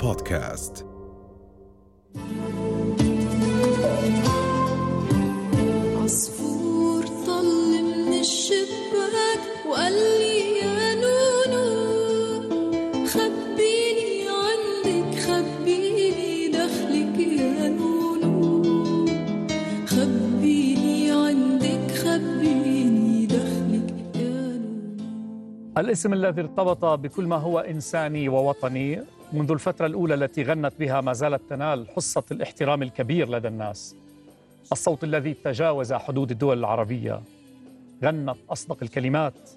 بودكاست. عصفور طل من الشباك وقال لي يا نونو خبيني عندك خبيني دخلك يا نونو. خبيني عندك خبيني دخلك يا نونو. الاسم الذي ارتبط بكل ما هو إنساني ووطني منذ الفترة الأولى التي غنت بها ما زالت تنال حصة الاحترام الكبير لدى الناس. الصوت الذي تجاوز حدود الدول العربية. غنت أصدق الكلمات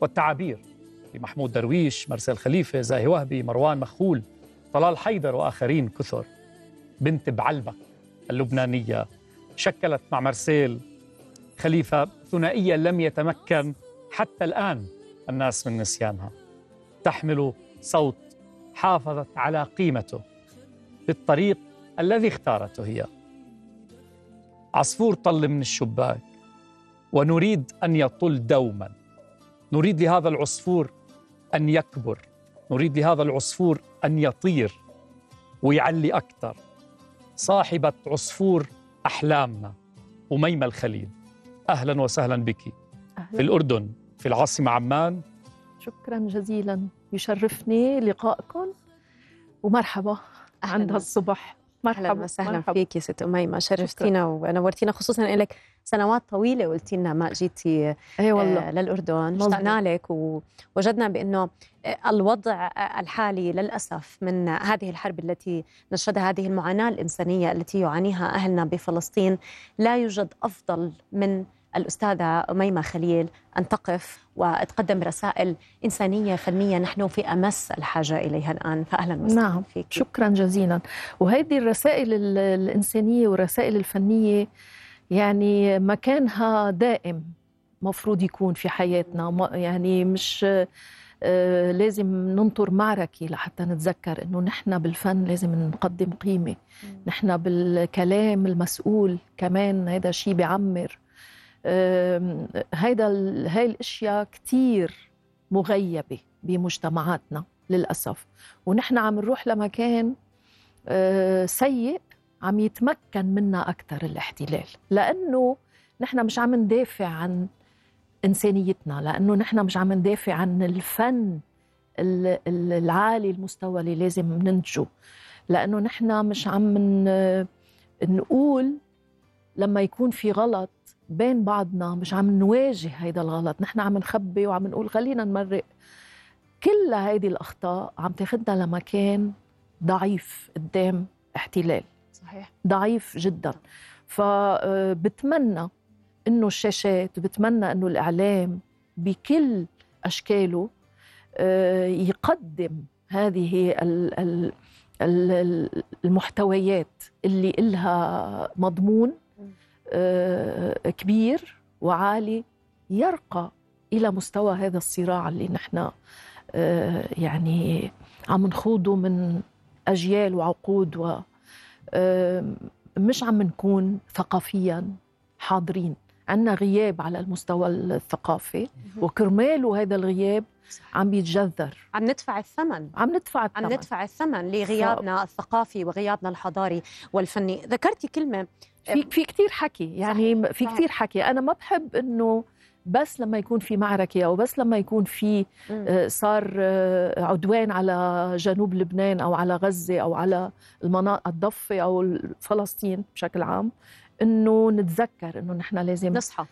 والتعابير لمحمود درويش مرسل خليفة زاهي وهبي مروان مخول طلال حيدر وآخرين كثر. بنت بعلبك اللبنانية شكلت مع مرسيل خليفة ثنائية لم يتمكن حتى الآن الناس من نسيانها. تحمل صوت حافظت على قيمته بالطريق الذي اختارته هي. عصفور طل من الشباك ونريد أن يطل دوما. نريد لهذا العصفور أن يكبر. نريد لهذا العصفور أن يطير ويعلي أكثر. صاحبة عصفور أحلامنا أميمة الخليل. أهلا وسهلا بك. في الأردن في العاصمة عمان شكرا جزيلا. يشرفني لقائكم ومرحبا عند هالصبح. مرحبا أهلا وسهلا مرحبا. فيك يا ست أميمة. شرفتينا ونورتينا خصوصا لك سنوات طويلة قلتي لنا ما جيتي اي والله والله. للأردن. اشتقنا لك ووجدنا بأنه آه، الوضع آه، الحالي للأسف من هذه الحرب التي نشهدها هذه المعاناة الإنسانية التي يعانيها أهلنا بفلسطين لا يوجد أفضل من الأستاذة أميمة خليل أن تقف وتقدم رسائل إنسانية فنية نحن في أمس الحاجة إليها الآن. فاهلا وسهلا نعم. فيك. شكرا جزيلا. وهذه الرسائل ال- الإنسانية والرسائل الفنية يعني مكانها دائم مفروض يكون في حياتنا. يعني مش آه، لازم ننطر معركة لحتى نتذكر إنه نحن بالفن لازم نقدم قيمة. نحن بالكلام المسؤول كمان هذا شيء بيعمر. هيدا هاي الأشياء كتير مغيبة بمجتمعاتنا للأسف. ونحن عم نروح لمكان آه، سيء عم يتمكن منا أكثر الاحتلال. لأنه نحن مش عم ندافع عن إنسانيتنا لأنه نحن مش عم ندافع عن الفن ال- ال- العالي المستوى اللي لازم ننتجه. لأنه نحن مش عم نقول لما يكون في غلط بين بعضنا مش عم نواجه هيدا الغلط. نحن عم نخبي وعم نقول خلينا نمرق. كل هيدي الأخطاء عم تاخدنا لمكان ضعيف قدام احتلال. صحيح. ضعيف جدا. فبتمنى إنه الشاشات بتمنى إنه الإعلام بكل أشكاله آه، يقدم هذه ال- ال- ال- المحتويات اللي إلها مضمون آه، كبير وعالي يرقى إلى مستوى هذا الصراع اللي نحن آه، يعني عم نخوضه من أجيال وعقود و آم، مش عم نكون ثقافيا حاضرين. عندنا غياب على المستوى الثقافي وكرماله هذا الغياب عم بيتجذر عم ندفع الثمن. عم ندفع عم الثمن. ندفع الثمن لغيابنا الثقافي وغيابنا الحضاري والفني. ذكرتي كلمة في في كثير حكي يعني صحيح، في. كثير حكي. أنا ما بحب إنه بس لما يكون في معركة أو بس لما يكون في. آه، صار آه، عدوان على جنوب لبنان أو على غزة أو على المناطق الضفة أو فلسطين بشكل عام إنه نتذكر إنه نحن لازم نصحى. آه،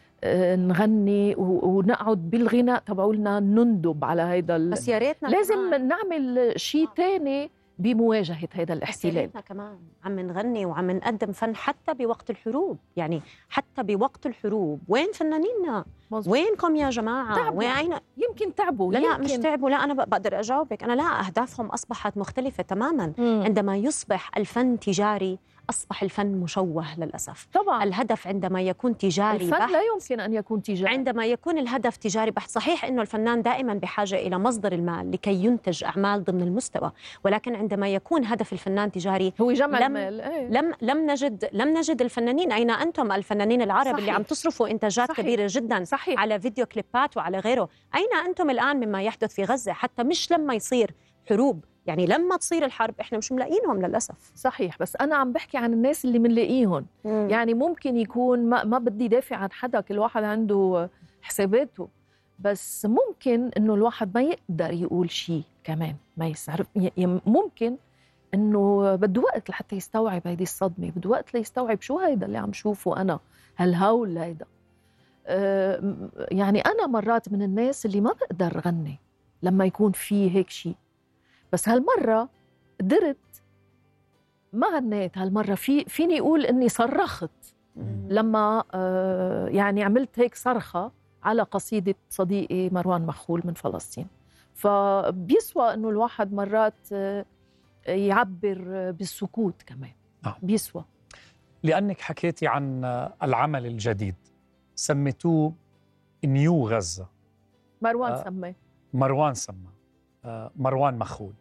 نغني و- ونقعد بالغناء. تبعولنا نندب على هيدا ال... بس يا ريتنا لازم كمان. نعمل شيء تاني بمواجهة هذا بس الاحتلال. ريتنا كمان عم نغني وعم نقدم فن حتى بوقت الحروب. يعني حتى بوقت الحروب. وين فنانيننا؟ مظبوط. وينكم يا جماعة؟ تعبوا. وين يمكن تعبوا لا لا مش يمكن. تعبوا. لا أنا ب- بقدر أجاوبك. أنا لا أهدافهم أصبحت مختلفة تماما. مم. عندما يصبح الفن تجاري أصبح الفن مشوه للأسف طبعا الهدف عندما يكون تجاري الفن بحت لا يمكن أن يكون تجاري عندما يكون الهدف تجاري بحت صحيح إنه الفنان دائما بحاجة إلى مصدر المال لكي ينتج أعمال ضمن المستوى ولكن عندما يكون هدف الفنان تجاري هو جمع لم- المال إيه. لم لم نجد لم نجد الفنانين أين أنتم الفنانين العرب صحيح. اللي عم تصرفوا إنتاجات صحيح. كبيرة جدا صحيح على فيديو كليبات وعلى غيره أين أنتم الآن مما يحدث في غزة حتى مش لما يصير حروب يعني لما تصير الحرب إحنا مش ملاقيينهم للأسف. صحيح بس أنا عم بحكي عن الناس اللي منلاقيهم. يعني ممكن يكون ما, ما بدي دافع عن حدا كل واحد عنده حساباته. بس ممكن إنه الواحد ما يقدر يقول شيء كمان ما يعرف ي- ي- ممكن إنه بده وقت لحتى يستوعب هيدي الصدمة بده وقت ليستوعب شو هيدا اللي عم شوفه أنا هالهول هيدا أه، يعني أنا مرات من الناس اللي ما بقدر غني لما يكون في هيك شيء بس هالمرة قدرت ما غنيت هالمرة. في فيني أقول إني صرخت. لما آه، يعني عملت هيك صرخة على قصيدة صديقي مروان مخول من فلسطين. فبيسوى أنه الواحد مرات آه، يعبر بالسكوت كمان. نعم. بيسوى. لأنك حكيتي عن العمل الجديد. سميتوه نيو غزة. مروان آه. سماه. مروان سمى آه، مروان مخول.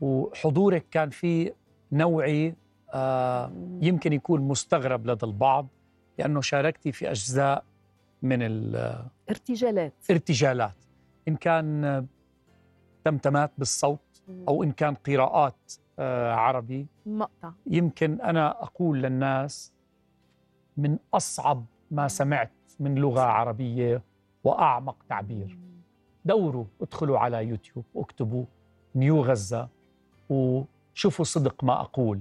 وحضورك كان فيه نوعي آه، يمكن يكون مستغرب لدى البعض لأنه شاركتي في أجزاء من ارتجالات. الارتجالات إن كان آه، تمتمات بالصوت أو إن كان قراءات آه، عربي. مقطع. يمكن أنا أقول للناس من أصعب ما سمعت من لغة عربية وأعمق تعبير. دوروا ادخلوا على يوتيوب واكتبوا نيو غزة. وشوفوا صدق ما أقول.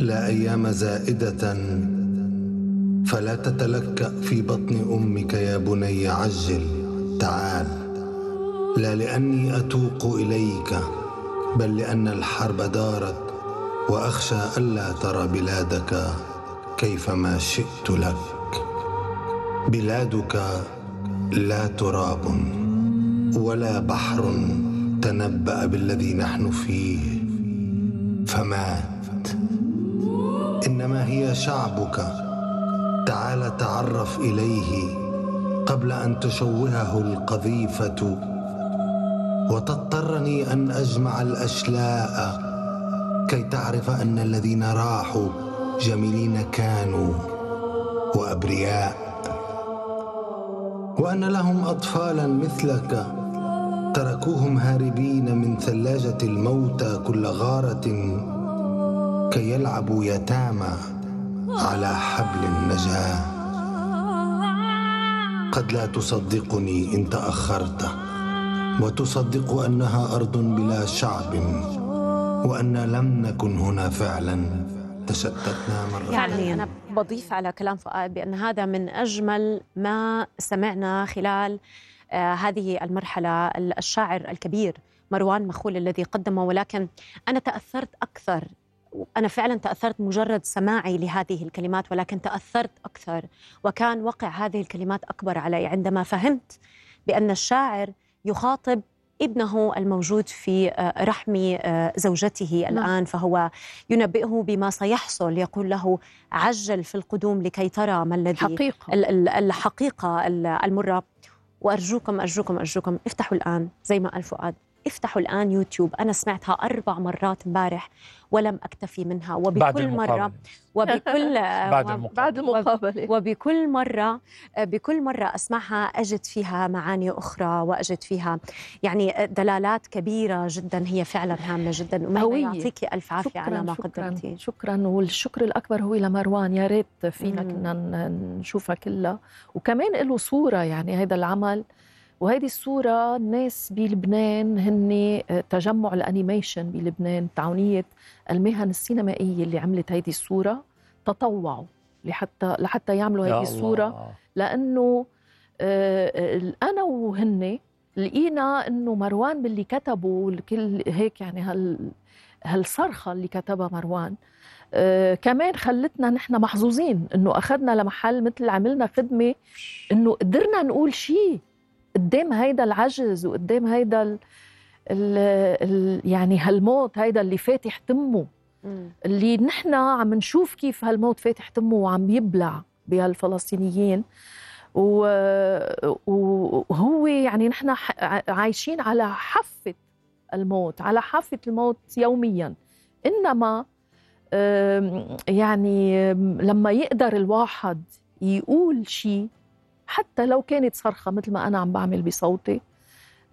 لا أيام زائدة فلا تتلكأ في بطن أمك يا بني عجل. تعال لا لأني أتوق إليك بل لأن الحرب دارت وأخشى ألا ترى بلادك كيفما شئت لك. بلادك لا تراب ولا بحر تنبأ بالذي نحن فيه فمات. إنما هي شعبك. تعال تعرف إليه قبل أن تشوهه القذيفة. وتضطرني أن أجمع الأشلاء كي تعرف أن الذين راحوا جميلين كانوا وأبرياء. وأن لهم اطفالا مثلك تركوهم هاربين من ثلاجة الموتى كل غارة كي يلعبوا يتامى على حبل النجاة. قد لا تصدقني إن تأخرت وتصدق أنها أرض بلا شعب وأن لم نكن هنا فعلا تشتتنا مرة. يعني أنا بضيف على كلام فؤاد بأن هذا من أجمل ما سمعنا خلال آه، هذه المرحلة. الشاعر الكبير مروان مخول الذي قدمه ولكن أنا تأثرت أكثر أنا فعلا تأثرت مجرد سماعي لهذه الكلمات ولكن تأثرت أكثر. وكان وقع هذه الكلمات أكبر علي عندما فهمت بأن الشاعر يخاطب ابنه الموجود في آه، رحم آه، زوجته الآن فهو ينبئه بما سيحصل يقول له عجل في القدوم لكي ترى ما الذي حقيقة. ال- ال- الحقيقة ال- المرة. وأرجوكم أرجوكم أرجوكم افتحوا الآن زي ما قال فؤاد. افتحوا الآن يوتيوب. أنا سمعتها أربع مرات امبارح ولم أكتفي منها. بعد وبكل مرة المقابلة. وبكل بعد المقابلة. بعد المقابلة. وبكل مرة بكل مرة أسمعها أجد فيها معاني أخرى وأجد فيها يعني دلالات كبيرة جدا. هي فعلا هامة جدا. هوية. أميمة يعطيك ألف عافية على ما شكرا قدمتي. شكرا والشكر الأكبر هو لمروان. يا ريت فينا. كنا نشوفها كلها وكمان له صورة يعني هذا العمل. وهذه الصورة الناس بلبنان هن تجمع الانيميشن بلبنان تعاونية المهن السينمائية اللي عملت هذه الصورة. تطوعوا لحتى لحتى يعملوا هذه الصورة. لأنه آه، آه، أنا وهن لقينا إنه مروان باللي كتبه الكل هيك يعني هال هالصرخة اللي كتبها مروان آه، كمان خلتنا نحن محظوظين إنه أخذنا لمحل مثل عملنا خدمة إنه قدرنا نقول شيء قدام هيدا العجز وقدام هيدا ال ال ال يعني هالموت هيدا اللي فاتح تمه. اللي نحن عم نشوف كيف هالموت فاتح تمه وعم يبلع بهالفلسطينيين. و- وهو يعني نحن عايشين على حافة الموت على حافة الموت يوميا. إنما يعني لما يقدر الواحد يقول شيء حتى لو كانت صرخة مثل ما أنا عم بعمل بصوتي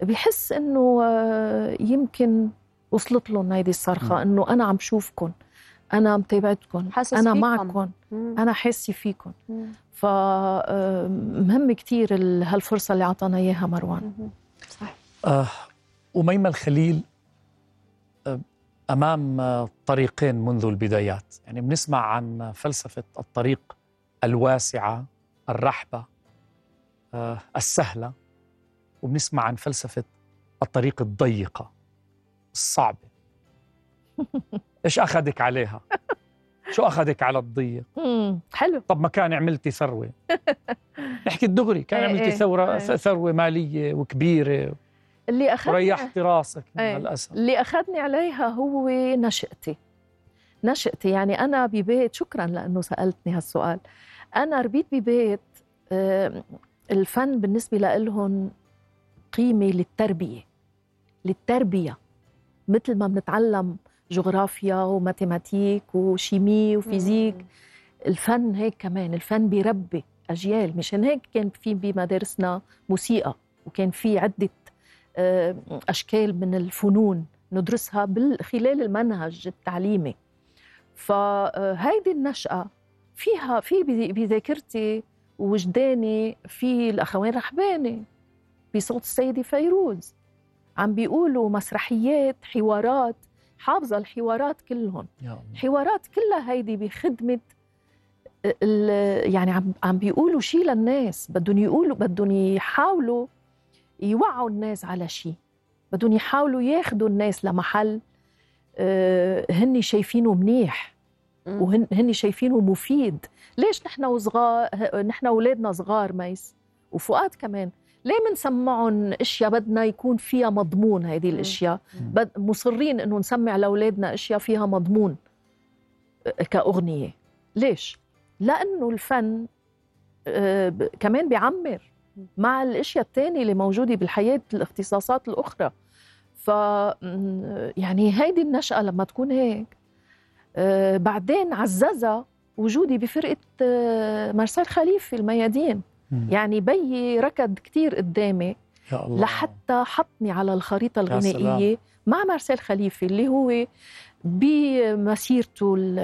بحس إنه آه، يمكن وصلت لهم هيدي الصرخة إنه أنا عم شوفكم أنا متابعتكم حاسس أنا. معكم. أنا حاسة فيكم. فمهم كتير ال- هالفرصة اللي أعطانا إياها مروان. صح آه أميمة الخليل آه، أمام آه، طريقين منذ البدايات يعني بنسمع عن فلسفة الطريق الواسعة الرحبة آه، السهلة وبنسمع عن فلسفة الطريق الضيقة الصعبة إيش أخذك عليها؟ شو أخذك على الضيق؟ حلو طب ما كان عملتي ثروة نحكي الدغري كان إيه عملتي إيه ثورة إيه. ثروة مالية وكبيرة اللي أخذني وريحتي راسك من إيه. هالأسف اللي أخذني عليها هو نشأتي نشأتي يعني أنا ببيت شكرا لأنه سألتني هالسؤال أنا ربيت ببيت آه، الفن بالنسبة لهم قيمة للتربية للتربية. مثل ما بنتعلم جغرافيا وماتيماتيك وشيمي وفيزيك الفن هيك كمان الفن بيربي أجيال. مشان هيك كان في بمدارسنا موسيقى وكان في عدة آه، أشكال من الفنون ندرسها خلال المنهج التعليمي. فهيدي النشأة فيها في بذ- بذاكرتي ووجداني في الأخوين رحباني بصوت السيدة فيروز عم بيقولوا مسرحيات حوارات حافظة الحوارات كلهم. حوارات كلها هيدي بخدمة ال- يعني عم عم بيقولوا شيء للناس بدهم يقولوا بدهم يحاولوا يوعوا الناس على شيء بدهم يحاولوا ياخذوا الناس لمحل آه، هن شايفينه منيح. وهن هن شايفينه مفيد. ليش نحن وصغار نحن أولادنا صغار ميس؟ وفؤاد كمان. ليه بنسمعهم أشياء بدنا يكون فيها مضمون هذه الأشياء. بد مصرين إنه نسمع لأولادنا أشياء فيها مضمون آه، كأغنية. ليش؟ لأنه الفن آه، كمان بيعمر مع الأشياء الثانية اللي موجودة بالحياة الاختصاصات الأخرى. ف يعني هيدي النشأة لما تكون هيك. بعدين عززها وجودي بفرقة آه، مارسيل خليفة الميادين. مم. يعني بيي ركض كتير قدامي يا الله. لحتى حطني على الخريطة يا الغنائية مع مارسيل خليفة اللي هو بمسيرته ال-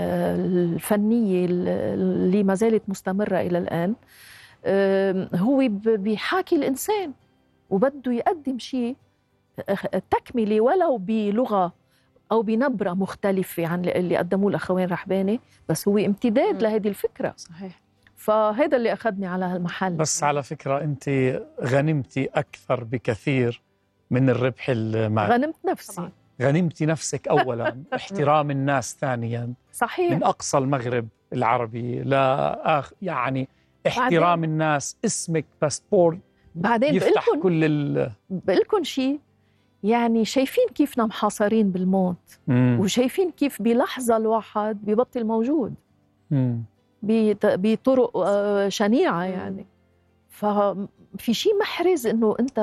الفنية اللي ما زالت مستمرة إلى الآن آم، هو بيحاكي الإنسان وبده يقدم شيء تكملة ولو بلغة. أو بنبرة مختلفة عن اللي قدموه الأخوين رحباني بس هو امتداد. لهذه الفكرة. صحيح. فهذا اللي أخذني على هالمحل. بس على فكرة أنت غنمتي أكثر بكثير من الربح المالي غنمت نفسي. طبعاً. غنمتي نفسك أولا احترام الناس ثانيا. صحيح. من أقصى المغرب العربي لا آخ يعني احترام الناس اسمك باسبور بعدين يفتح بقلكن كل ال بقلكن شيء يعني شايفين كيفنا محاصرين بالموت مم. وشايفين كيف بلحظة الواحد ببطل موجود مم. بطرق آه، شنيعة يعني ففي شيء محرز إنه أنت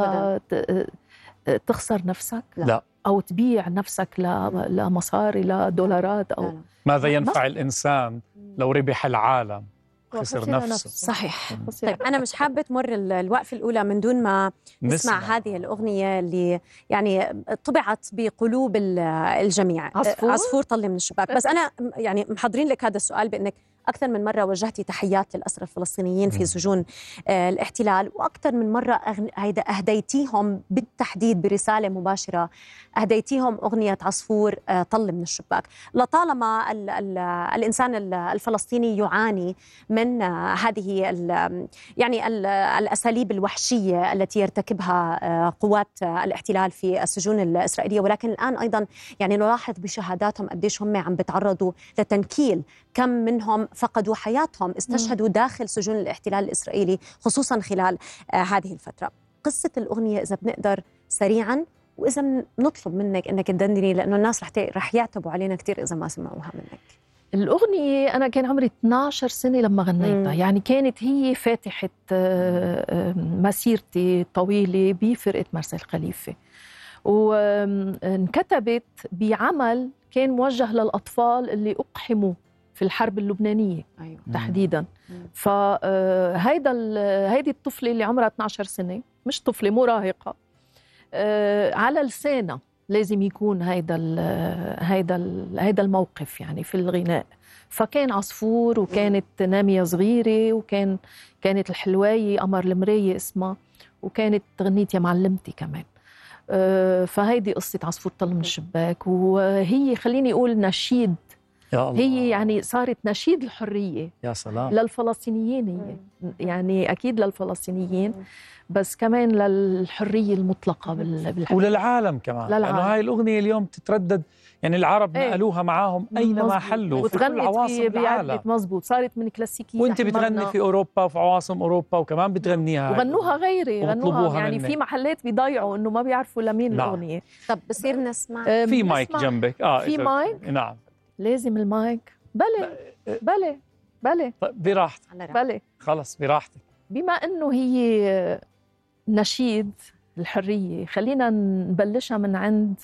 تخسر نفسك لا. أو تبيع نفسك ل- لمصاري لدولارات أو لا، لا. ماذا ينفع الإنسان لو ربح العالم خسر نفسه نفسه. صحيح. طيب أنا مش حابة تمر ال- الوقفة الأولى من دون ما نسمع هذه الأغنية اللي يعني طبعت بقلوب ال- الجميع عصفور؟ عصفور طل من الشباك بس أنا يعني محضرين لك هذا السؤال بأنك أكثر من مرة وجهتي تحيات للأسرى الفلسطينيين في. سجون آه، الاحتلال وأكثر من مرة أهديتيهم بالتحديد برسالة مباشرة. أهديتيهم أغنية عصفور آه، طل من الشباك. لطالما ال ال الإنسان ال- الفلسطيني يعاني من آه، هذه ال- يعني ال- الأساليب الوحشية التي يرتكبها قوات الاحتلال في السجون الإسرائيلية. ولكن الآن أيضا يعني نلاحظ بشهاداتهم قديش هم عم بتعرضوا لتنكيل. كم منهم فقدوا حياتهم استشهدوا داخل سجون الاحتلال الإسرائيلي خصوصا خلال آه، هذه الفترة. قصة الأغنية إذا بنقدر سريعا وإذا من- نطلب منك أنك تدندني لأنه الناس رح رح يعتبوا علينا كثير إذا ما سمعوها منك. الأغنية أنا كان عمري 12 سنة لما غنيتها. يعني كانت هي فاتحة آه، آه، مسيرتي الطويلة بفرقة مارسيل خليفة. وانكتبت بعمل كان موجه للأطفال اللي أقحموا. في الحرب اللبنانية أيوه. تحديدا. فهيدا هيدي الطفلة اللي عمرها 12 سنة مش طفلة مراهقه آه، على لسانها لازم يكون هيدا ال هيدا ال هيدا الموقف يعني في الغناء. فكان عصفور وكانت نامية صغيرة وكان كانت الحلواية قمر المراية اسمها وكانت غنية يا معلمتي كمان. آه، فهيدي قصة عصفور طل من الشباك وهي خليني أقول نشيد يا الله. هي يعني صارت نشيد الحرية. يا سلام. للفلسطينيين هي. يعني أكيد للفلسطينيين بس كمان للحرية المطلقة بال- بالحياة وللعالم كمان. للعالم. لأنه هاي الأغنية اليوم تتردد يعني العرب إيه. نقلوها معاهم اينما مزبوط. حلوا؟ في كل عواصم في العالم. مزبوط صارت من كلاسيكية وأنت بتغني. في أوروبا وفي عواصم أوروبا وكمان بتغنيها هاي وغنوها غيري غنوها. يعني منك. في محلات بيضيعوا إنه ما بيعرفوا لمين نعم. الأغنية. طب بصير نسمع. في مايك جنبك. آه في مايك؟ نعم. لازم المايك. بلى بلى بلى. طيب براحتك. بلى. خلص براحتك. بما إنه هي نشيد الحرية خلينا نبلشها من عند.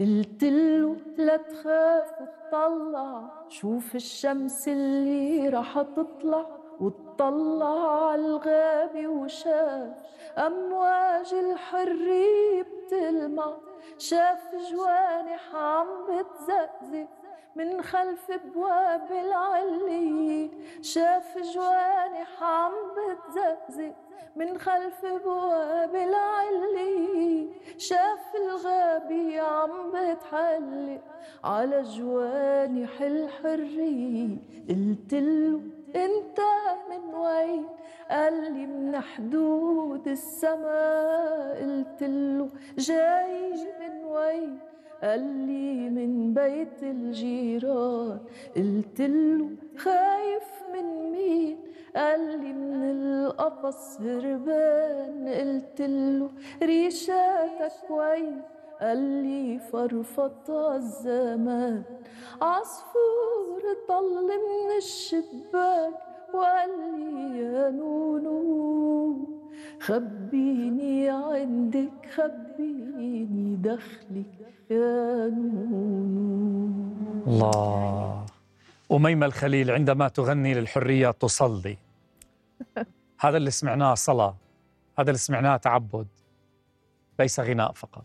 قلت له لا تخاف وتطلع شوف الشمس اللي رح تطلع وتطلع على الغابة وشاف أمواج الحرية بتلمع. شاف جوانح عم بتزقزق من خلف بواب العلية شاف جوانح عم بتزقزق من خلف بواب العلية شاف الغابة عم بتحلق على جوانح الحرية قلت له أنت من وين؟ قال لي من حدود السماء قلت له جاي من وين؟ قال لي من بيت الجيران قلت له خايف من مين؟ قال لي من القفص هربان قلت له ريشاتك وين؟ قال لي فرفط الزمان عصفور طل من الشباك وقال لي يا نونو خبيني عندك خبيني دخلك يا نونو الله. أميمة الخليل عندما تغني للحرية تصلي. هذا اللي سمعناه صلاة هذا اللي سمعناه تعبد. ليس غناء فقط.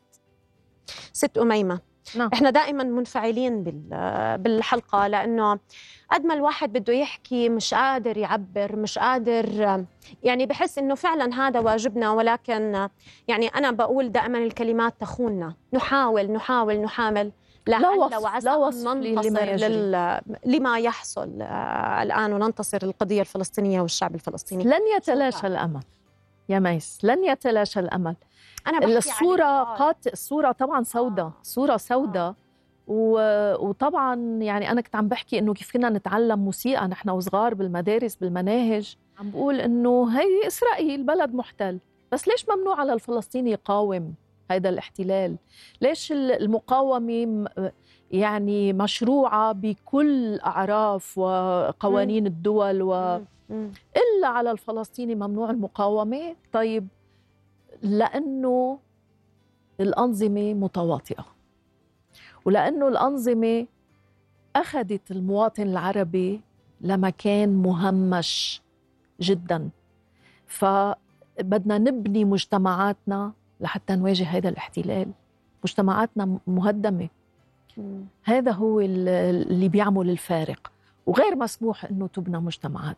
ست أميمة. نعم. إحنا دائما منفعلين بال- بالحلقة لأنه قد ما الواحد بده يحكي مش قادر يعبر مش قادر يعني بحس إنه فعلا هذا واجبنا ولكن يعني أنا بقول دائما الكلمات تخوننا نحاول نحاول نحاول لعل وصف- لا وصف لما. لل... لما يحصل آه، الآن وننتصر القضية الفلسطينية والشعب الفلسطيني لن يتلاشى الأمل يا ميس لن يتلاشى الأمل أنا بحكي الصورة الإطار. قات الصورة طبعا سوداء آه. صورة سوداء و... وطبعا يعني أنا كنت عم بحكي إنه كيف كنا نتعلم موسيقى نحن وصغار بالمدارس بالمناهج. عم بقول إنه هي إسرائيل بلد محتل. بس ليش ممنوع على الفلسطيني يقاوم هذا الاحتلال؟ ليش ال- المقاومة م- يعني مشروعة بكل أعراف وقوانين الدول و... إلا على الفلسطيني ممنوع المقاومة؟ طيب لأنه الأنظمة متواطئة. ولأنه الأنظمة أخذت المواطن العربي لمكان مهمش جدا. فبدنا نبني مجتمعاتنا لحتى نواجه هذا الاحتلال. مجتمعاتنا مهدمة. هذا هو ال- اللي بيعمل الفارق. وغير مسموح إنه تبنى مجتمعاتنا.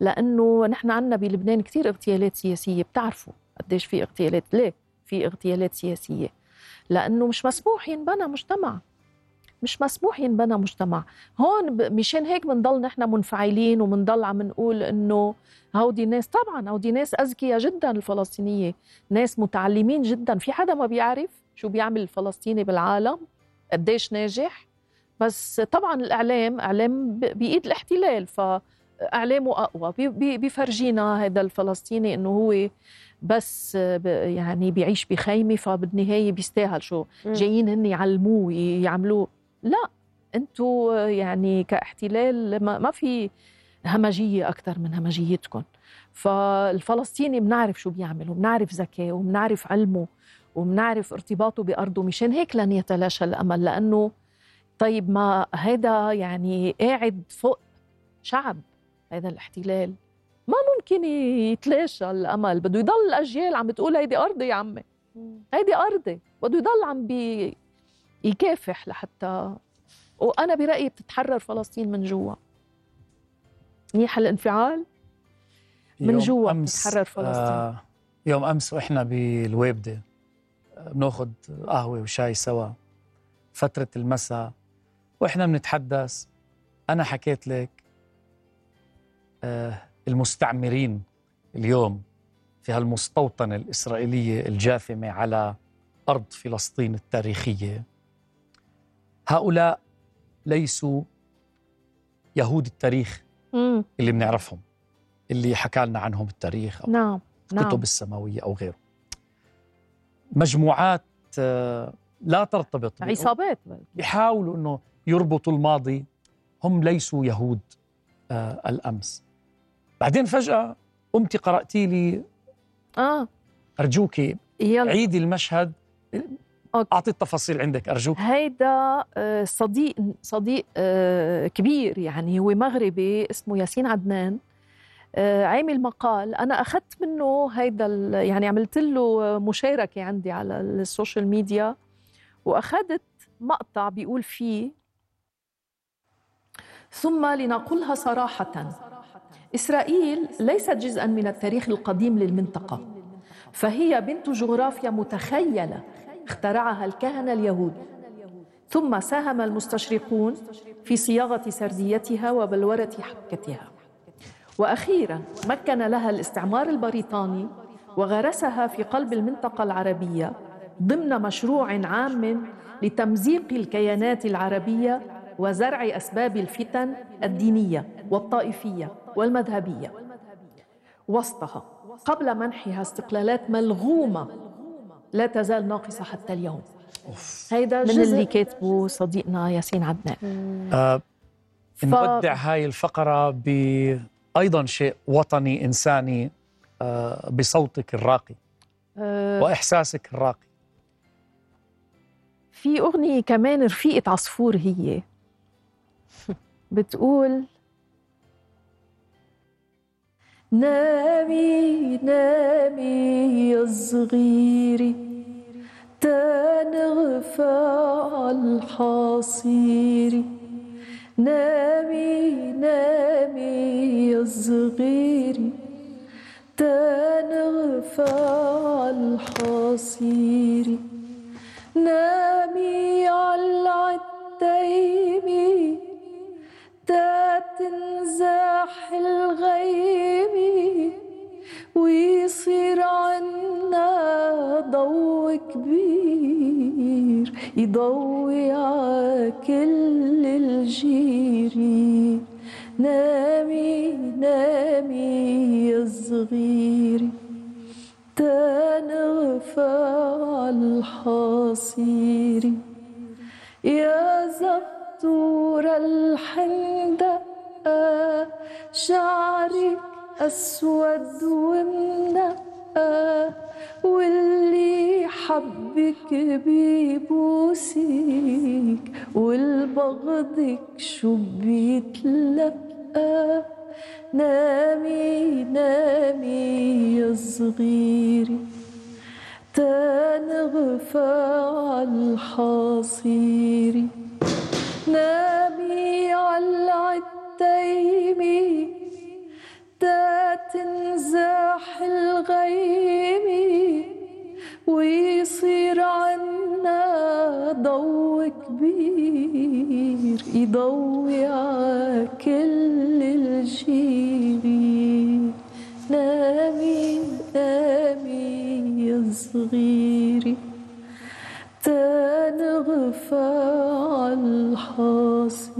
لأنه نحن عندنا بلبنان كثير اغتيالات سياسية بتعرفوا. قديش في اغتيالات؟ ليه في اغتيالات سياسية؟ لأنه مش مسموح ينبنى مجتمع. مش مسموح ينبنى مجتمع. هون مشان هيك بنضل نحن منفعلين وبنضل عم نقول إنه هودي ناس طبعا هودي ناس أذكياء جدا الفلسطينية. ناس متعلمين جدا. في حدا ما بيعرف شو بيعمل الفلسطيني بالعالم؟ قديش ناجح؟ بس طبعا الإعلام إعلام بإيد الاحتلال فإعلامه أقوى. بي- بي- بيفرجينا هذا الفلسطيني إنه هو بس يعني بيعيش بخيمه فبالنهاية بيستاهل شو. جايين هن يعلموه يعملوه. لا أنتوا يعني كاحتلال ما ما في همجية أكثر من همجيتكم فالفلسطيني بنعرف شو بيعمل وبنعرف ذكائه وبنعرف علمه وبنعرف ارتباطه بأرضه مشان هيك لن يتلاشى الأمل. لأنه طيب ما هذا يعني قاعد فوق شعب هذا الاحتلال. ما ممكن يتلاشى الأمل بده يضل الأجيال عم بتقول هيدي أرضي يا عمي. هيدي أرضي بده يضل عم بي يكافح لحتى وأنا برأيي بتتحرر فلسطين من جوا. منيح الانفعال؟ من جوا بتتحرر فلسطين. آه يوم أمس وإحنا بالويبده آه، بناخذ قهوة وشاي سوا فترة المساء وإحنا بنتحدث. أنا حكيت لك آه المستعمرين اليوم في هالمستوطنة الإسرائيلية الجاثمة على أرض فلسطين التاريخية. هؤلاء ليسوا يهود التاريخ مم. اللي بنعرفهم اللي حكى لنا عنهم التاريخ أو نعم نعم. الكتب السماوية أو غيره. مجموعات آه، لا ترتبط عصابات. يحاولوا أنه يربطوا الماضي. هم ليسوا يهود آه، الأمس. بعدين فجأة قمت قرأتي لي آه. أرجوك يلا. عيدي المشهد. OK. أعطي التفاصيل عندك أرجوك. هيدا آه، صديق صديق آه، كبير يعني هو مغربي اسمه ياسين عدنان. آه، عامل مقال. أنا أخذت منه هيدا يعني عملت له مشاركة عندي على ال social media. وأخذت مقطع بيقول فيه ثم لنقولها صراحة. إسرائيل ليست جزءا من التاريخ القديم للمنطقة فهي بنت جغرافيا متخيلة اخترعها الكهنة اليهود. ثم ساهم المستشرقون في صياغة سرديتها وبلورة حبكتها وأخيرا مكن لها الاستعمار البريطاني وغرسها في قلب المنطقة العربية ضمن مشروع عام لتمزيق الكيانات العربية وزرع أسباب الفتن الدينية والطائفية والمذهبية. وسطها قبل منحها استقلالات ملغومة لا تزال ناقصة حتى اليوم. هيدا من اللي كاتبه صديقنا ياسين عدنان. آه ف- نودع هاي الفقرة بأيضا شيء وطني إنساني آه بصوتك الراقي آه، وإحساسك الراقي. في أغنية كمان رفيقة عصفور هي. بتقول نامي نامي يا صغيري تنغفى الحصيري. نامي نامي يا صغيري تنغفى الحصيري. نامي على التيمي تتنزاح الغيمي ويصير عنا ضو كبير يضوي ع كل الجيري نامي نامي يا صغيري تنغفى الحصير. يا زبتور الحندقة شعرك أسود ومنقى واللي حبك بيبوسك والبغضك شو بيتلقى نامي نامي يا صغيري تنغفى الحصير نامي على التيمي تتنزاح الغيمي ويصير عنا ضو كبير يضوي ع كل الجيري نامي نامي يا صغيري. تنغفى الحصير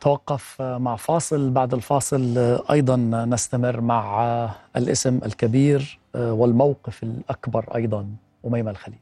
توقف مع فاصل بعد الفاصل أيضا نستمر مع الاسم الكبير والموقف الأكبر أيضا أميمة الخليل.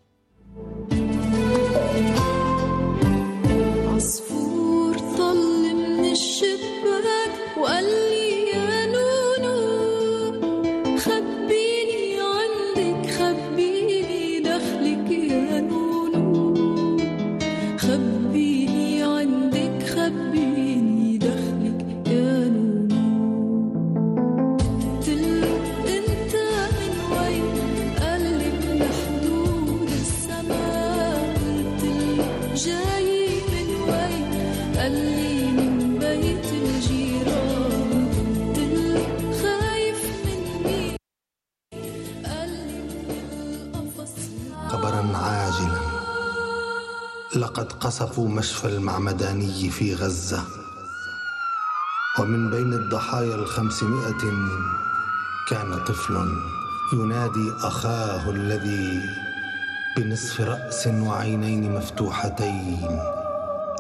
مشفى المعمداني في غزة. ومن بين الضحايا الخمسمائة كان طفل ينادي أخاه الذي بنصف رأس وعينين مفتوحتين.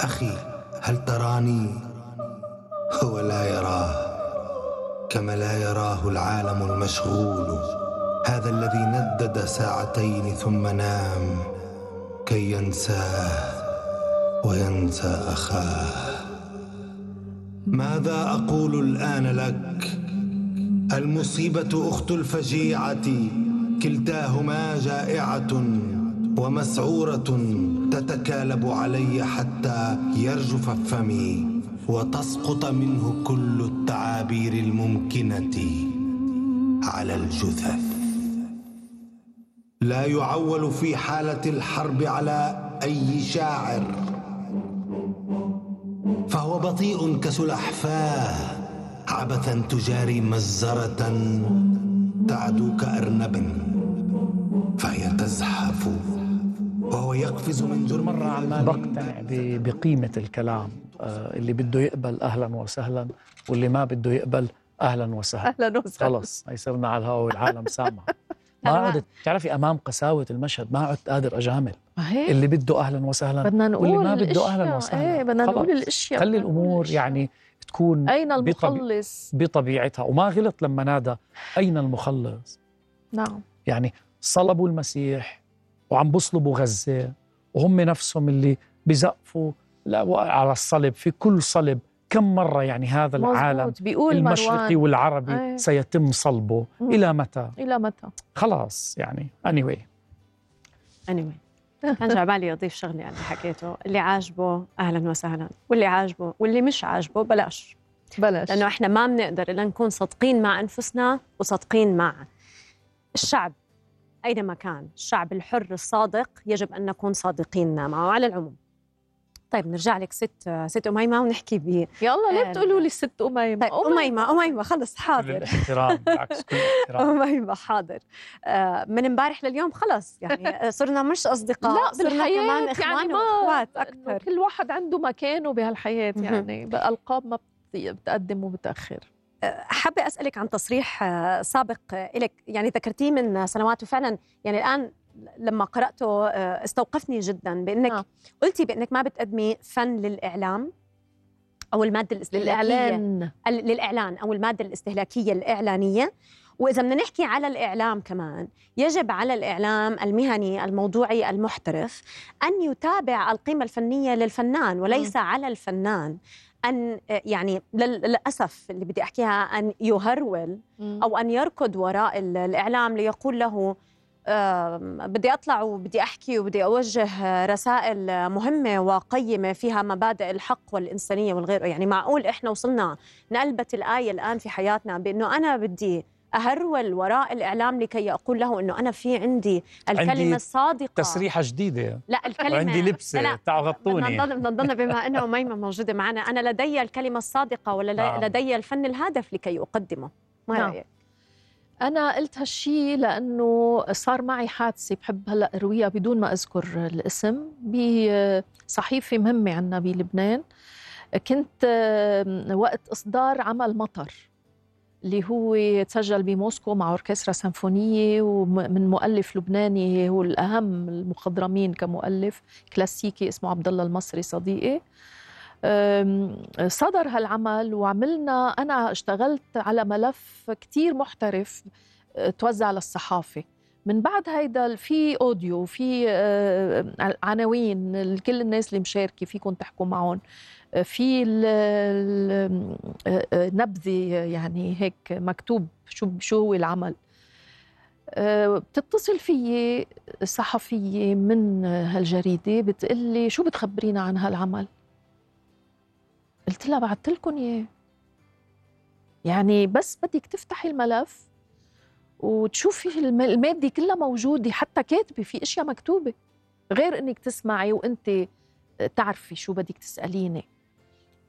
أخي هل تراني؟ هو لا يراه كما لا يراه العالم المشغول. هذا الذي ندد ساعتين ثم نام كي ينساه. وينسى أخاه. ماذا أقول الآن لك؟ المصيبة أخت الفجيعة كلتاهما جائعة ومسعورة تتكالب علي حتى يرجف فمي وتسقط منه كل التعابير الممكنة على الجثث. لا يعول في حالة الحرب على أي شاعر. فهو بطيء كسلحفاة. عبثا تجاري مزرة تعدو كارنب فهي تزحف وهو يقفز من جرم مرة عمال بقتنع بقيمة الكلام آه، اللي بده يقبل أهلا وسهلا واللي ما بده يقبل أهلا وسهلا. أهلا وسهلا. خلص هي صرنا على الهواء والعالم سامع ما. عدت تعرفي أمام قساوة المشهد ما عدت قادر أجامل. هيك اللي بده أهلا وسهلا. بدنا نقول واللي ما بده. أهلا وسهلا. إيه بدنا خلص. نقول الإشياء خلي الأمور الأشياء. يعني تكون أين المخلص؟ بطبيعتها. وما غلط لما نادى أين المخلص؟ نعم. يعني صلبوا المسيح وعم بصلبوا غزة وهم نفسهم اللي بزقفوا لا على الصلب. في كل صلب كم مرة يعني هذا العالم مزبوط بيقول المشرقي مروان. والعربي أي. سيتم صلبه. مم. إلى متى؟ إلى متى؟ خلاص يعني. Anyway. Anyway. كان على بالي اضيف شغله اللي حكيته اللي عاجبه أهلا وسهلا واللي عاجبه واللي مش عاجبه بلاش. بلاش. لأنه إحنا ما بنقدر إلا نكون صادقين مع أنفسنا وصادقين مع الشعب أينما كان الشعب الحر الصادق يجب أن نكون صادقين معه على العموم. طيب نرجع لك ست ست أميمة ونحكي ب يلا ليه آه، بتقولوا لي الست أميمة. طيب أميمة. أميمة خلص كل حاضر. الاحترام بالعكس كل الاحترام أميمة حاضر. آه، من امبارح لليوم خلص يعني آه، صرنا مش أصدقاء لا صرنا بالحياة كمان يعني إخوان ما وأخوات أكثر. كل واحد عنده مكانه بهالحياة مهم. يعني بألقاب ما بت- بتقدم وبتأخر. حابة أسألك عن تصريح سابق لك يعني ذكرتيه من سنوات وفعلا يعني الآن لما قرأته آه، استوقفني جدا بأنك آه. قلتي بأنك ما بتقدمي فن للإعلام أو المادة الاستهلاكية. للإعلان. ال- للإعلان أو المادة الاستهلاكية الإعلانية. وإذا بدنا نحكي على الإعلام كمان يجب على الإعلام المهني الموضوعي المحترف أن يتابع القيمة الفنية للفنان وليس على الفنان. أن آه، يعني لل- للأسف اللي بدي أحكيها أن يهرول. أو أن يركض وراء ال- الإعلام ليقول له بدي أطلع وبدي أحكي وبدي أوجه رسائل مهمة وقيمة فيها مبادئ الحق والإنسانية والغير. يعني معقول إحنا وصلنا نقلبت الآية الآن في حياتنا بأنه أنا بدي أهرول وراء الإعلام لكي أقول له أنه أنا في عندي الكلمة عندي الصادقة. تسريحة جديدة. لا الكلمة وعندي لبسة لا بدنا غطوني نضل بدنا نضل بما إنه ميمه موجودة معنا. أنا لدي الكلمة الصادقة ولا نعم. لدي الفن الهادف لكي أقدمه. ما نعم. رأيك؟ أنا قلت هالشي لأنه صار معي حادثة بحب هلأ أرويها بدون ما أذكر الاسم بصحيفة مهمة عنا بلبنان. كنت وقت إصدار عمل مطر اللي هو تسجل بموسكو مع أوركسترا سيمفونية ومن مؤلف لبناني هو الأهم المخضرمين كمؤلف كلاسيكي اسمه عبد الله المصري صديقي. صدر هالعمل وعملنا. أنا اشتغلت على ملف كتير محترف أه، توزع للصحافة من بعد هيدا في أوديو في أه، عناوين كل الناس اللي مشاركة فيكم تحكوا معهم أه، في نبذة يعني هيك مكتوب شو شو هو العمل. بتتصل فيي صحفية من هالجريدة بتقلي شو بتخبرينا عن هالعمل؟ قلت لها بعثت لكم إياه. يعني بس بدك تفتحي الملف وتشوفي الم- الماده كلها موجودة حتى كاتبة في أشياء مكتوبة. غير إنك تسمعي وأنت تعرفي شو بدك تسأليني.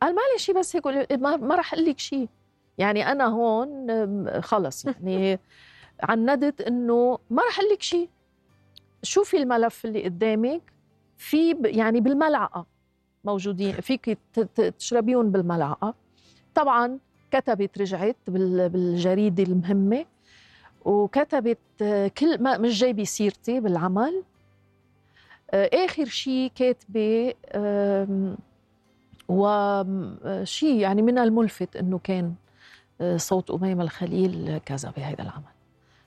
قال معلش بس هيك ما, رح أقول لك شيء يعني أنا هون خلص. يعني عندت إنه ما رح أقول لك شيء شوفي الملف اللي قدامك. في يعني بالملعقة. موجودين فيك تشربيهم بالملعقة. طبعا كتبت رجعت بال- بالجريدة المهمة وكتبت آه، كل ما مش جايبة سيرتي بالعمل. آه، آخر شيء كاتبة وشيء يعني من الملفت إنه كان آه، صوت اميمه الخليل كذا بهذا العمل.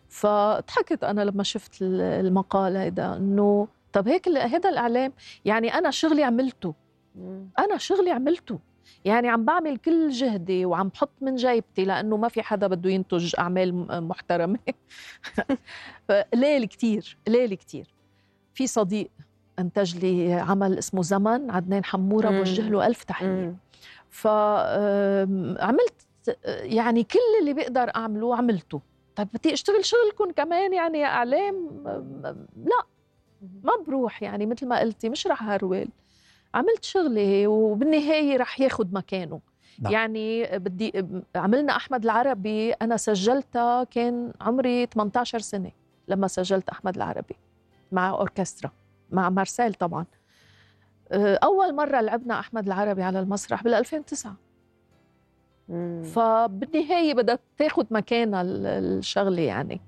فضحكت أنا لما شفت ال- المقال هيدا إنه طب هيك هذا الإعلام يعني أنا شغلي عملته. أنا شغلي عملته. يعني عم بعمل كل جهدي وعم بحط من جيبتي لأنه ما في حدا بده ينتج أعمال محترمة. قليل كتير قليل كتير. في صديق إنتج لي عمل اسمه زمن عدنان حمورة. بوجه له ألف تحية. فعملت يعني كل اللي بقدر أعمله عملته. طيب بدي أشتغل شغلكم كمان يعني يا إعلام؟ لا. ما بروح يعني مثل ما قلتي مش رح هرول عملت شغلي وبالنهاية رح ياخد مكانه نعم. يعني بدي عملنا أحمد العربي أنا سجلتها كان عمري 18 سنة لما سجلت أحمد العربي مع أوركسترا مع مارسيل طبعا أه، أول مرة لعبنا أحمد العربي على المسرح بال 2009 مم. فبالنهاية بدها تاخد مكانها ال- الشغلة يعني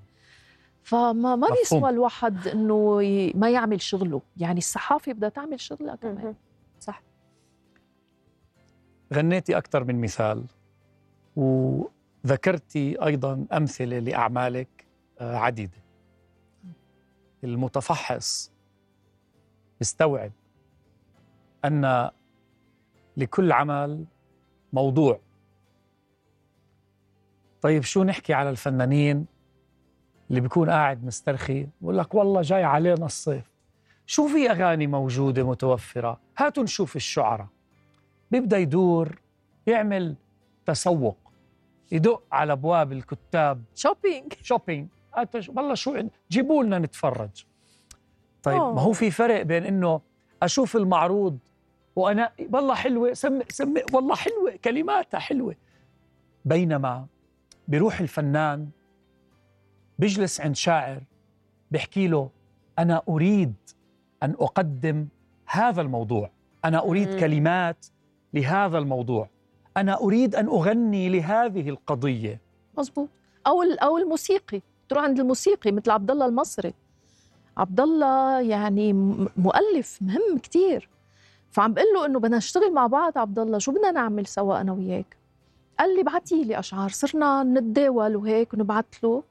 فما ما. بيسوى الواحد إنه ي- ما يعمل شغله يعني الصحافة بدها تعمل شغلها كمان مم. غنيتي أكثر من مثال وذكرتي أيضا أمثلة لأعمالك آه، عديدة. المتفحص يستوعب أن لكل عمل موضوع. طيب شو نحكي على الفنانين اللي بيكون قاعد مسترخي؟ بقول لك والله جاي علينا الصيف. شو في أغاني موجودة متوفرة؟ هاتوا نشوف الشعراء. بيبدأ يدور يعمل تسوق يدق على أبواب الكتاب. shopping shopping والله شو جيبوا لنا نتفرج. طيب أوه. ما هو في فرق بين إنه أشوف المعروض وأنا والله حلوة سم سم والله حلوة كلماتها حلوة. بينما بيروح الفنان بيجلس عند شاعر بيحكي له أنا أريد أن أقدم هذا الموضوع. أنا أريد مم. كلمات لهذا الموضوع. أنا أريد أن أغني لهذه القضية. مزبوط ال- أو الموسيقي. تروح عند الموسيقي مثل عبد الله المصري. عبد الله يعني مؤلف مهم كتير. فعم بقول له إنه بدنا نشتغل مع بعض عبد الله شو بدنا نعمل سوا أنا وياك؟ قال لي ابعتي لي أشعار. صرنا نتداول وهيك ونبعث له.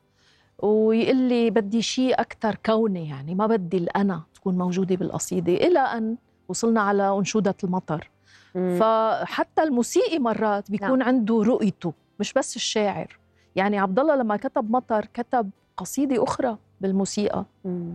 ويقول لي بدي شيء أكثر كوني يعني ما بدي الأنا تكون موجودة بالقصيدة. إلى أن وصلنا على أنشودة المطر. مم. فحتى الموسيقي مرات بيكون نعم. عنده رؤيته مش بس الشاعر يعني عبد الله لما كتب مطر كتب قصيدة أخرى بالموسيقى مم.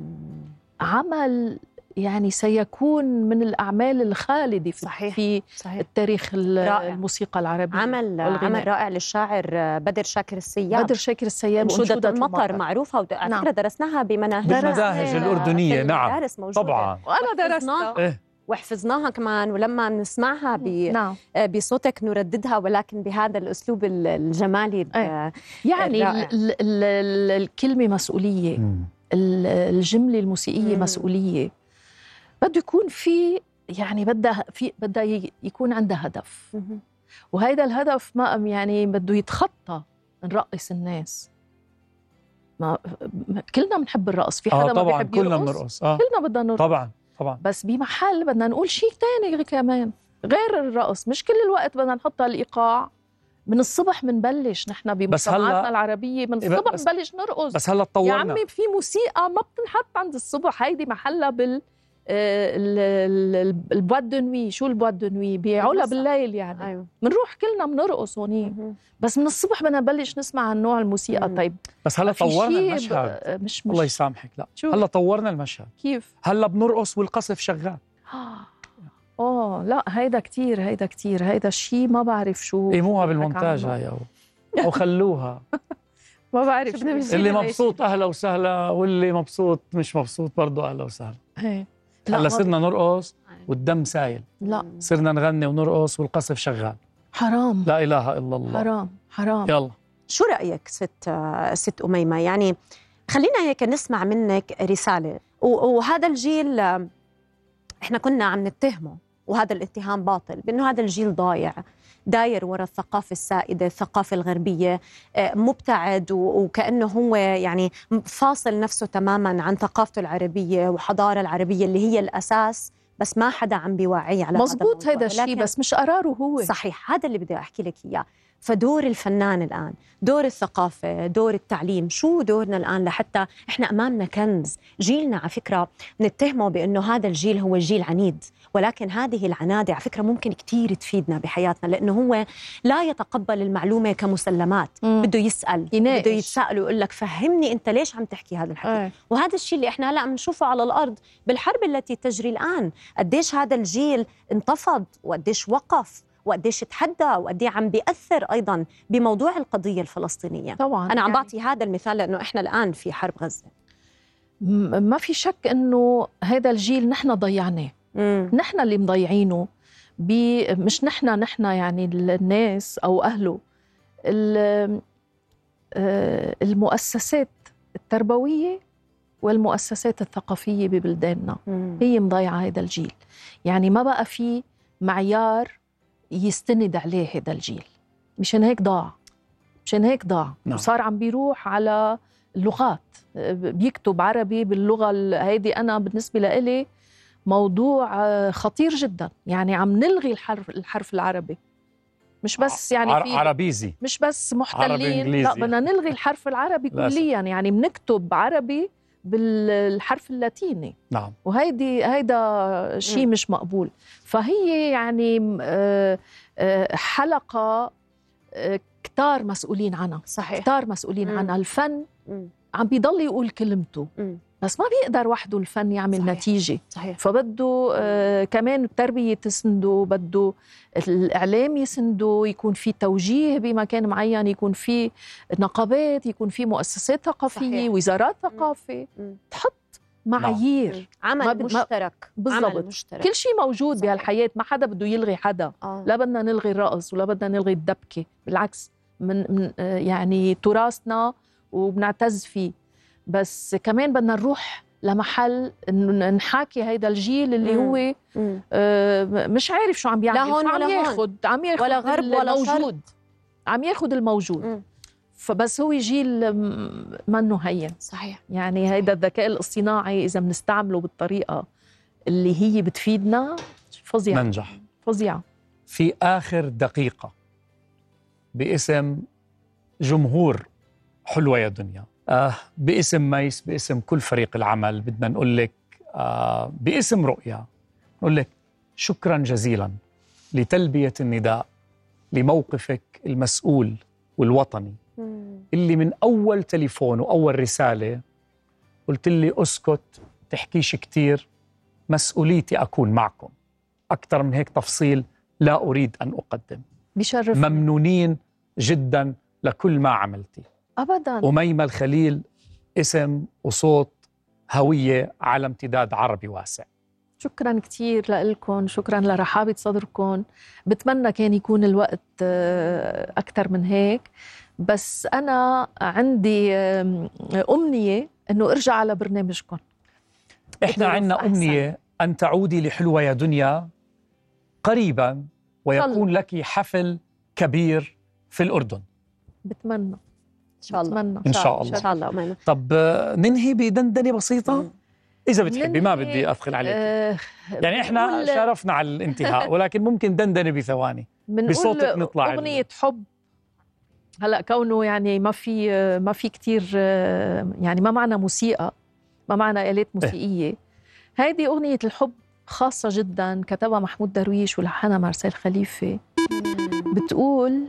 عمل يعني سيكون من الأعمال الخالدة في صحيح. في صحيح التاريخ ال- رائع. الموسيقى العربية عمل والغناء. عمل رائع للشاعر بدر شاكر السياب بدر شاكر السياب أنشودة المطر معروفة وعلى نعم. درسناها بمناهج بالمداهج الأردنية، نعم. طبعا وأنا درستها وحفظناها. كمان ولما بنسمعها ب- نعم بصوتك نرددها ولكن بهذا الأسلوب ال- الجمالي ال- إيه. يعني. ال- ال- ال- الكلمة مسؤولية مم. الجملة الموسيقية مم. مسؤولية بده يكون في يعني بدها في بدها يكون عندها هدف. وهيدا الهدف ما يعني بده يتخطى نرقص الناس ما ما- كلنا بنحب الرقص في حدا آه ما طبعا بيحب كلنا يرقص بنرقص آه كلنا بدنا نرقص طبعا طبعا. بس بمحل بدنا نقول شيء تاني كمان غير الرقص. مش كل الوقت بدنا نحط الايقاع من الصبح بنبلش نحن بمجتمعاتنا العربية. من الصبح بنبلش نرقص. بس هلأ يا تطورنا عمي في موسيقى ما بتنحط عند الصبح. هيدي محلها بال آه، ال- ال- ال- ال boîte de nuit شو ال boîte de nuit بيعولها المساء. بالليل يعني أيوة بنروح كلنا بنرقص هونيك. بس من الصبح بدنا نبلش نسمع عن نوع الموسيقى مم. طيب بس هلا طورنا المشهد ب- مش الله مش يسامحك لا شو؟ هلا طورنا المشهد كيف هلا بنرقص والقصف شغال آه لا هيدا كتير هيدا كتير هيدا الشيء ما بعرف شو قيموها بالمونتاج. هاي أو أو خلوها ما بعرف شو؟ اللي؟ مبسوط أهلا وسهلا واللي مبسوط مش مبسوط برضه أهلا وسهلا. لا هلا صرنا نرقص والدم سايل. لا. صرنا نغني ونرقص والقصف شغال. حرام. لا إله إلا الله. حرام حرام. يلا. شو رأيك ست ست أميمة؟ يعني خلينا هيك نسمع منك رسالة. و- وهذا الجيل آه، إحنا كنا عم نتهمه. وهذا الاتهام باطل بأنه هذا الجيل ضايع داير وراء الثقافة السائدة الثقافة الغربية آه، مبتعد وكأنه هو يعني فاصل نفسه تماما عن ثقافته العربية وحضارة العربية اللي هي الأساس بس ما حدا عم بيوعيه على مزبوط هذا الشيء بس مش قراره هو. صحيح هذا اللي بدي أحكي لك إياه. فدور الفنان الآن دور الثقافة دور التعليم شو دورنا الآن لحتى إحنا أمامنا كنز جيلنا على فكرة نتهمه بأنه هذا الجيل هو جيل عنيد ولكن هذه العنادة على فكرة ممكن كثير تفيدنا بحياتنا لأنه هو لا يتقبل المعلومة كمسلمات مم. بده يسأل يناقش. بده يتساءل ويقول لك فهمني أنت ليش عم تحكي هذا الحكي إيه. وهذا الشيء اللي إحنا هلا عم نشوفه على الأرض بالحرب التي تجري الآن قديش هذا الجيل انتفض وقديش وقف وقديش تحدى وقد عم بيأثر أيضا بموضوع القضية الفلسطينية. طبعا أنا عم يعني بعطي هذا المثال لأنه إحنا الآن في حرب غزة. م- ما في شك إنه هذا الجيل نحن ضيعناه. نحن اللي مضيعينه مش نحن نحن يعني الناس أو أهله. ال- آه، المؤسسات التربوية والمؤسسات الثقافية ببلداننا. هي مضيعة هذا الجيل. يعني ما بقى في معيار يستند عليه هذا الجيل. مشان هيك ضاع. مشان هيك ضاع. نعم. وصار عم بيروح على اللغات. بيكتب عربي باللغة ال- هيدي أنا بالنسبة لإلي موضوع آه، خطير جدا. يعني عم نلغي الحرف الحرف العربي. مش بس يعني عر- في عربيزي. مش بس محتلين. لا بدنا نلغي الحرف العربي. كليا. يعني بنكتب عربي بالحرف اللاتيني نعم وهيدي هيدا شيء. مش مقبول فهي يعني آه، آه، حلقة آه، كتار مسؤولين عنها صحيح كتار مسؤولين. عنها الفن. عم بيضل يقول كلمته. بس ما بيقدر وحده الفن يعمل صحيح. نتيجة صحيح فبده آه كمان التربية تسنده بده الإعلام يسنده يكون في توجيه بمكان معين يكون في نقابات يكون في مؤسسات ثقافية صحيح. وزارات ثقافة مم. تحط معايير عمل ما مشترك بالضبط. عمل مشترك كل شيء موجود صحيح. بهالحياة ما حدا بده يلغي حدا آه. لا بدنا نلغي الرقص ولا بدنا نلغي الدبكة بالعكس من, من آه، يعني تراثنا وبنعتز فيه بس كمان بدنا نروح لمحل انه نحاكي هيدا الجيل اللي مم. هو مم. آه، مش عارف شو عم بيعمل لا هون شو عم ولا. ياخد عم ياخد ولا غرب ولا شرق. الموجود عم ياخد الموجود مم. فبس هو جيل منه هين صحيح يعني هيدا الذكاء الاصطناعي إذا بنستعمله بالطريقة اللي هي بتفيدنا فظيعه ننجح فظيعه في آخر دقيقة باسم جمهور حلوة يا دنيا باسم ميس باسم كل فريق العمل بدنا نقول لك آه باسم رؤيا. نقول لك شكرا جزيلا لتلبية النداء لموقفك المسؤول والوطني. اللي من أول تليفون وأول رسالة قلت لي أسكت تحكيش كتير مسؤوليتي أكون معكم. أكثر من هيك تفصيل لا أريد أن أقدم. بشرف ممنونين جدا لكل ما عملتي. ابدا. أميمة الخليل اسم وصوت هوية على امتداد عربي واسع. شكرا كثير لكم شكرا لرحابة صدركم بتمنى كان يكون الوقت آه، أكثر من هيك. بس أنا عندي آم، أمنية إنه أرجع على برنامجكم إحنا عندنا. أمنية أن تعودي لحلوة يا دنيا قريبا ويكون لك حفل كبير في الأردن. بتمنى. شاء الله. بتمنى إن شاء الله. ان شاء الله. طب آه، ننهي بدندنة بسيطة؟ مم. إذا بتحبي ما بدي أثقل عليك. آه، يعني إحنا شرفنا على الانتهاء ولكن ممكن دندنة بثواني. بصوتك نطلع أغنية حب. هلأ كونه يعني ما في ما في كثير يعني ما معنا موسيقى ما معنا آلات موسيقية. هيدي أغنية الحب خاصة جدا كتبها محمود درويش ولحنها مارسيل خليفة. بتقول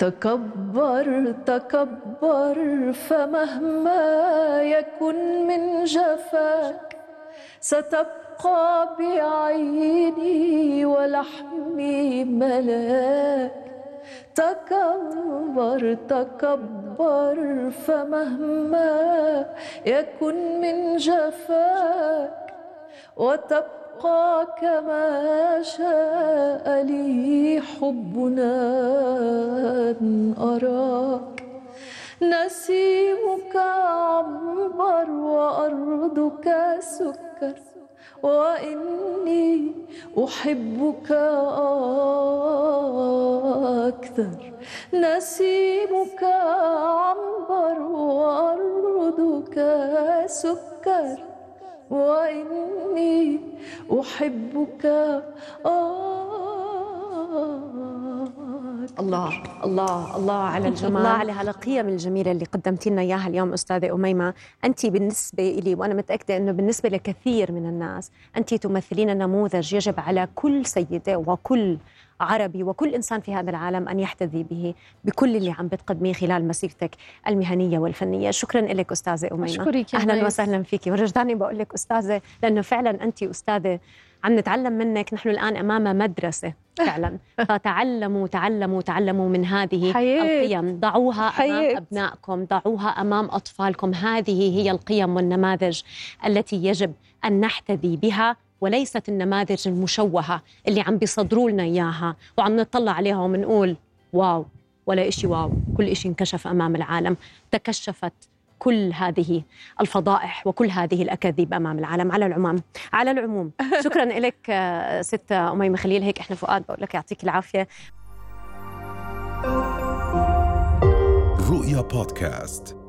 تكبر تكبر فمهما يكن من جفاك ستبقى بعيني ولحمي ملاك. تكبر تكبر فمهما يكن من جفاك وتبقى كما شاء لي حبنا أن أراك. نسيمك عنبر وأرضك سكر وإني أحبك أكثر. نسيمك عنبر وأرضك سكر وإني أحبك. أكثر الله الله الله على الجمال. الله على هالقيم الجميلة اللي قدمتي لنا إياها اليوم أستاذة أميمة. أنت بالنسبة لي وأنا متأكدة أنه بالنسبة لكثير من الناس أنت تمثلين نموذج يجب على كل سيدة وكل عربي وكل إنسان في هذا العالم أن يحتذي به بكل اللي عم بتقدميه خلال مسيرتك المهنية والفنية، شكرا لك أستاذة أميمة. أشكرك يا أهلا. وسهلا فيك. ورجعني بقول لك أستاذة لأنه فعلا انت أستاذة عم نتعلم منك نحن الآن أمام مدرسة فعلا. فتعلموا تعلموا تعلموا من هذه حياة. القيم. ضعوها حياة. امام أبنائكم ضعوها أمام أطفالكم. هذه هي القيم والنماذج التي يجب أن نحتذي بها وليست النماذج المشوهة اللي عم بيصدروا لنا إياها. وعم نطلع عليها ومنقول واو ولا إشي واو. كل إشي انكشف أمام العالم. تكشفت كل هذه الفضائح وكل هذه الأكاذيب أمام العالم على العموم. على العموم. شكرا لك آه، ست أميمة خليل. هيك إحنا فؤاد بقول لك يعطيك العافية. رؤيا بودكاست.